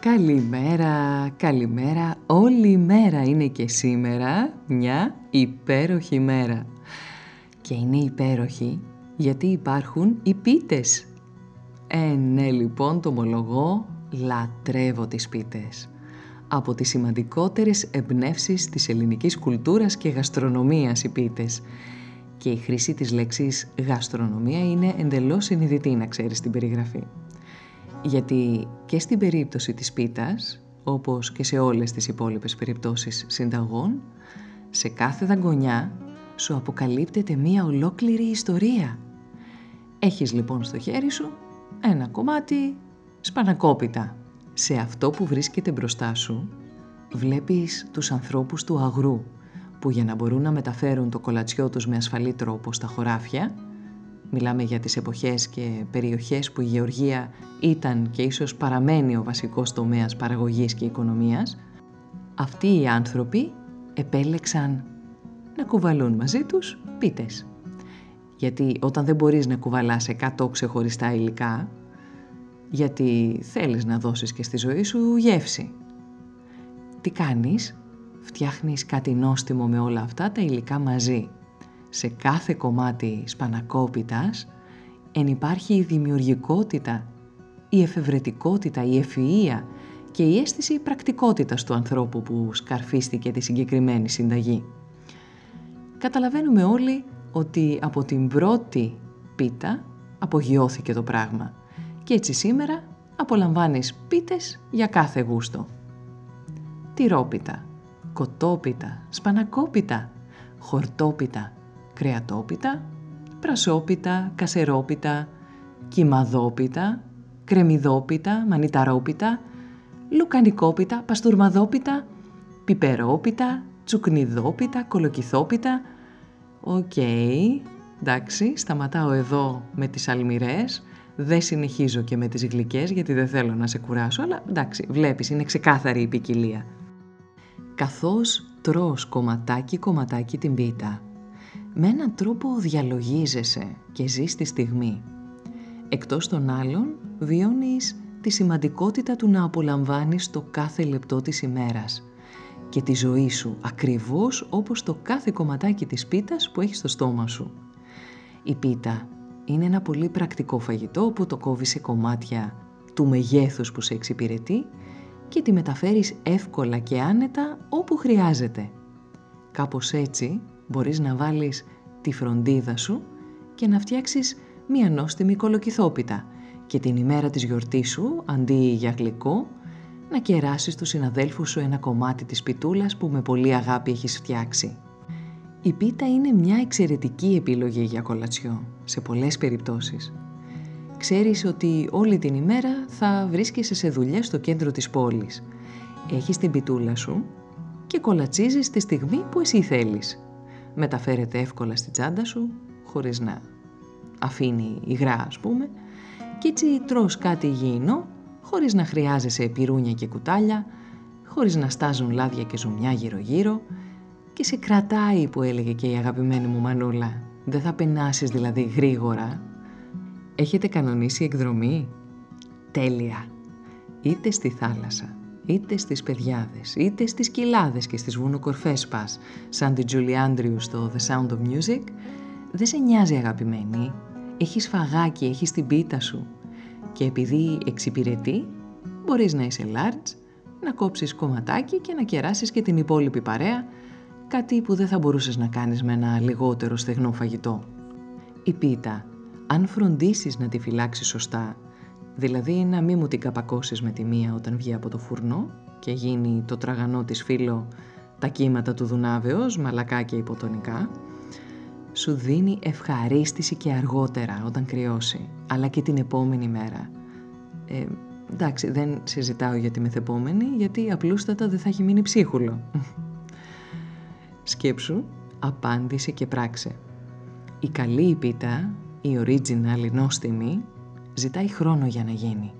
Καλημέρα, καλημέρα. Όλη η μέρα είναι και σήμερα μια υπέροχη μέρα. Και είναι υπέροχη γιατί υπάρχουν οι πίτες. Ε, ναι λοιπόν, το ομολογώ, λατρεύω τις πίτες. Από τις σημαντικότερες εμπνεύσεις της ελληνικής κουλτούρας και γαστρονομίας οι πίτες. Και η χρήση της λέξης γαστρονομία είναι εντελώς συνειδητή να ξέρεις την περιγραφή. Γιατί και στην περίπτωση της πίτας, όπως και σε όλες τις υπόλοιπες περιπτώσεις συνταγών, σε κάθε δαγκονιά σου αποκαλύπτεται μία ολόκληρη ιστορία. Έχεις λοιπόν στο χέρι σου ένα κομμάτι σπανακόπιτα. Σε αυτό που βρίσκεται μπροστά σου βλέπεις τους ανθρώπους του αγρού που για να μπορούν να μεταφέρουν το κολατσιό τους με ασφαλή τρόπο στα χωράφια Μιλάμε για τις εποχές και περιοχές που η γεωργία ήταν και ίσως παραμένει ο βασικός τομέας παραγωγής και οικονομίας. Αυτοί οι άνθρωποι επέλεξαν να κουβαλούν μαζί τους πίτες. Γιατί όταν δεν μπορείς να κουβαλάς 100 ξεχωριστά υλικά, γιατί θέλεις να δώσεις και στη ζωή σου γεύση. Τι κάνεις, φτιάχνεις κάτι νόστιμο με όλα αυτά τα υλικά μαζί σε κάθε κομμάτι σπανακόπιτας υπάρχει η δημιουργικότητα, η εφευρετικότητα, η ευφυΐα και η αίσθηση πρακτικότητας του ανθρώπου που σκαρφίστηκε τη συγκεκριμένη συνταγή. Καταλαβαίνουμε όλοι ότι από την πρώτη πίτα απογειώθηκε το πράγμα και έτσι σήμερα απολαμβάνεις πίτες για κάθε γούστο. Τυρόπιτα, κοτόπιτα, σπανακόπιτα, χορτόπιτα, κρεατόπιτα, πρασόπιτα, κασερόπιτα, κιμαδόπιτα, κρεμμυδόπιτα, μανιταρόπιτα, λουκανικόπιτα, παστουρμαδόπιτα, πιπερόπιτα, τσουκνιδόπιτα, κολοκυθόπιτα. Οκ, εντάξει, σταματάω εδώ με τις αλμυρές, δεν συνεχίζω και με τις γλυκές γιατί δεν θέλω να σε κουράσω, αλλά εντάξει, βλέπεις, είναι ξεκάθαρη η ποικιλία. Καθώς τρως κομματάκι κομματάκι την πίτα, με έναν τρόπο διαλογίζεσαι και ζεις τη στιγμή. Εκτός των άλλων, βιώνεις τη σημαντικότητα του να απολαμβάνεις το κάθε λεπτό της ημέρας και τη ζωή σου ακριβώς όπως το κάθε κομματάκι της πίτας που έχεις στο στόμα σου. Η πίτα είναι ένα πολύ πρακτικό φαγητό που το κόβεις σε κομμάτια του μεγέθους που σε εξυπηρετεί και τη μεταφέρεις εύκολα και άνετα όπου χρειάζεται. Κάπως έτσι μπορείς να βάλεις τη φροντίδα σου και να φτιάξεις μία νόστιμη κολοκυθόπιτα και την ημέρα της γιορτής σου, αντί για γλυκό, να κεράσεις τους συναδέλφους σου ένα κομμάτι της πιτούλας που με πολύ αγάπη έχεις φτιάξει. Η πίτα είναι μια εξαιρετική επιλογή για κολατσιό, σε πολλές περιπτώσεις. Ξέρεις ότι όλη την ημέρα θα βρίσκεσαι σε δουλειές στο κέντρο της πόλης. Έχεις την πιτούλα σου και κολατσίζεις τη στιγμή που εσύ θέλεις μεταφέρεται εύκολα στη τσάντα σου, χωρίς να αφήνει υγρά ας πούμε, και έτσι τρως κάτι υγιεινό, χωρίς να χρειάζεσαι πυρούνια και κουτάλια, χωρίς να στάζουν λάδια και ζουμιά γύρω-γύρω και σε κρατάει που έλεγε και η αγαπημένη μου Μανούλα. Δεν θα πεινάσεις δηλαδή γρήγορα. Έχετε κανονίσει εκδρομή; Τέλεια. Είτε στη θάλασσα, είτε στις παιδιάδες, είτε στις κοιλάδες και στις βουνοκορφές πας, σαν την Julie Andrews στο The Sound of Music, δεν σε νοιάζει αγαπημένη. Έχεις φαγάκι, έχεις την πίτα σου. Και επειδή εξυπηρετεί, μπορείς να είσαι large, να κόψεις κομματάκι και να κεράσεις και την υπόλοιπη παρέα, κάτι που δεν θα μπορούσες να κάνεις με ένα λιγότερο στεγνό φαγητό. Η πίτα, αν φροντίσεις να τη φυλάξεις σωστά, δηλαδή να μην μου την καπακώσεις με τη μία όταν βγει από το φουρνό και γίνει το τραγανό της φύλλο τα κύματα του Δουνάβεως, μαλακά και υποτονικά, σου δίνει ευχαρίστηση και αργότερα όταν κρυώσει, αλλά και την επόμενη μέρα. Ε, εντάξει, δεν συζητάω για τη μεθεπόμενη, γιατί απλούστατα δεν θα έχει μείνει ψίχουλο. Σκέψου, απάντησε και πράξε. Η καλή πίτα, η original, η νόστιμη, ζητάει χρόνο για να γίνει.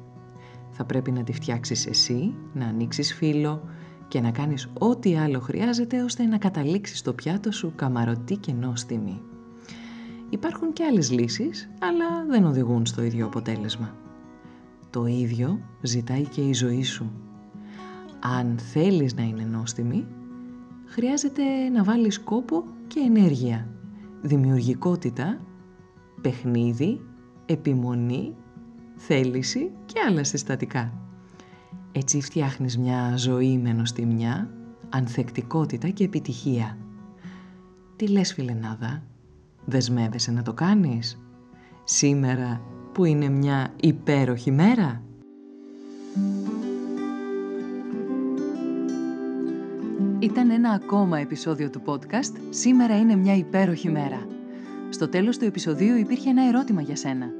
Θα πρέπει να τη φτιάξεις εσύ, να ανοίξεις φύλλο και να κάνεις ό,τι άλλο χρειάζεται ώστε να καταλήξεις στο πιάτο σου καμαρωτή και νόστιμη. Υπάρχουν και άλλες λύσεις, αλλά δεν οδηγούν στο ίδιο αποτέλεσμα. Το ίδιο ζητάει και η ζωή σου. Αν θέλεις να είναι νόστιμη, χρειάζεται να βάλεις κόπο και ενέργεια, δημιουργικότητα, παιχνίδι, επιμονή, θέληση και άλλα συστατικά. Έτσι φτιάχνεις μια ζωή με νοστιμιά, ανθεκτικότητα και επιτυχία. Τι λες φιλενάδα, δεσμεύεσαι να το κάνεις; Σήμερα που είναι μια υπέροχη μέρα; Ήταν ένα ακόμα επεισόδιο του podcast «Σήμερα είναι μια υπέροχη μέρα». Στο τέλος του επεισοδίου υπήρχε ένα ερώτημα για σένα.